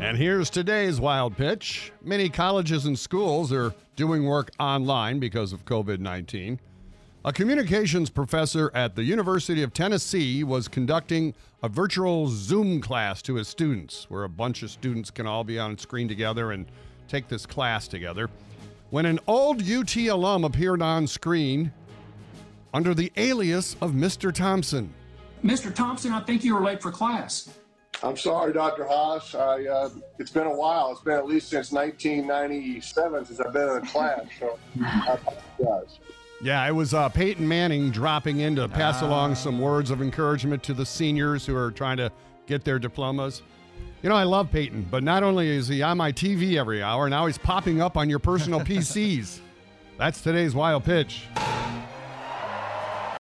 And here's today's wild pitch. Many colleges and schools are doing work online because of COVID 19. A communications professor at the University of Tennessee was conducting a virtual Zoom class to his students, where a bunch of students can all be on screen together and take this class together. When an old UT alum appeared on screen under the alias of Mr. Thompson. Mr. Thompson, I think you were late for class. I'm sorry, Dr. Haas. I, uh, it's been a while. It's been at least since 1997 since I've been in a class, so I apologize. Yeah, it was uh, Peyton Manning dropping in to pass along some words of encouragement to the seniors who are trying to get their diplomas. You know, I love Peyton, but not only is he on my TV every hour, now he's popping up on your personal PCs. That's today's wild pitch.